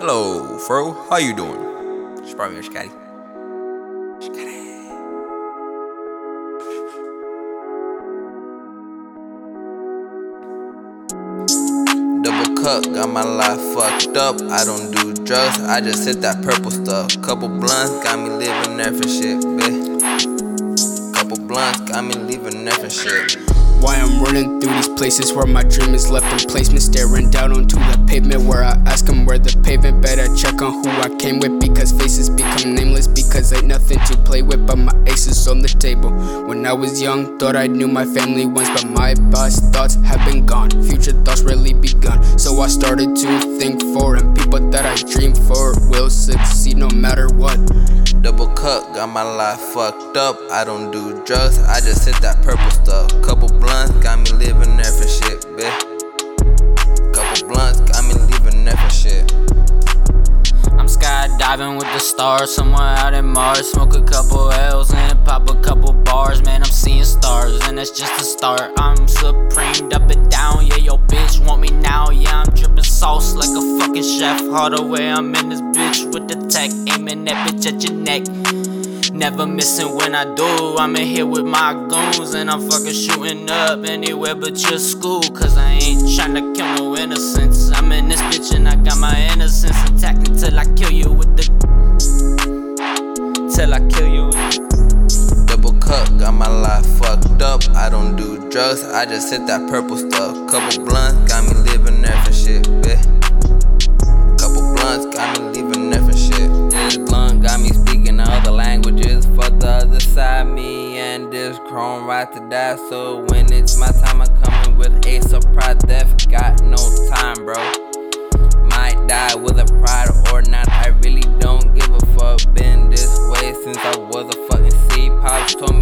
Hello, Fro. How you doing? It's probably Scotty. Double cup, got my life fucked up. I don't do drugs, I just hit that purple stuff. Couple blunts, got me living there for shit, bitch. Couple blunts, got me leaving Earth for shit. Why I'm running through these places where my dream is left in placement Staring down onto the pavement where I ask them where the pavement. Better check on who I came with because faces become nameless Because ain't nothing to play with but my aces on the table. When I was young, thought I knew my family once But my past thoughts have been gone, future thoughts really begun. So I started to think for and people that I dream for Will succeed no Cup, got my life fucked up. I don't do drugs, I just hit that purple stuff. Couple blunts, got me living there for shit, bitch. Couple blunts, got me living there for shit. I'm skydiving with the stars, somewhere out in Mars. Smoke a couple L's and pop a couple bars. Man, I'm seeing stars, and that's just the start. I'm supreme, up and down. Yeah, yo, chef. All the way, I'm in this bitch with the tech, aiming that bitch at your neck. Never missing when I do. I'm in here with my goons and I'm fucking shooting up anywhere but your school. Cause I ain't tryna kill no innocence. I'm in this bitch and I got my innocence intact until I kill you with the. Till I kill you with. Double cup, got my life fucked up. I don't do drugs, I just hit that purple stuff. Couple blunts, got me living there for shit, bitch. This chrome right to die. So when it's my time, I'm coming with a surprise death. Got no time, bro. Might die with a pride or not. I really don't give a fuck. Been this way since I was a fucking seed. Pops told me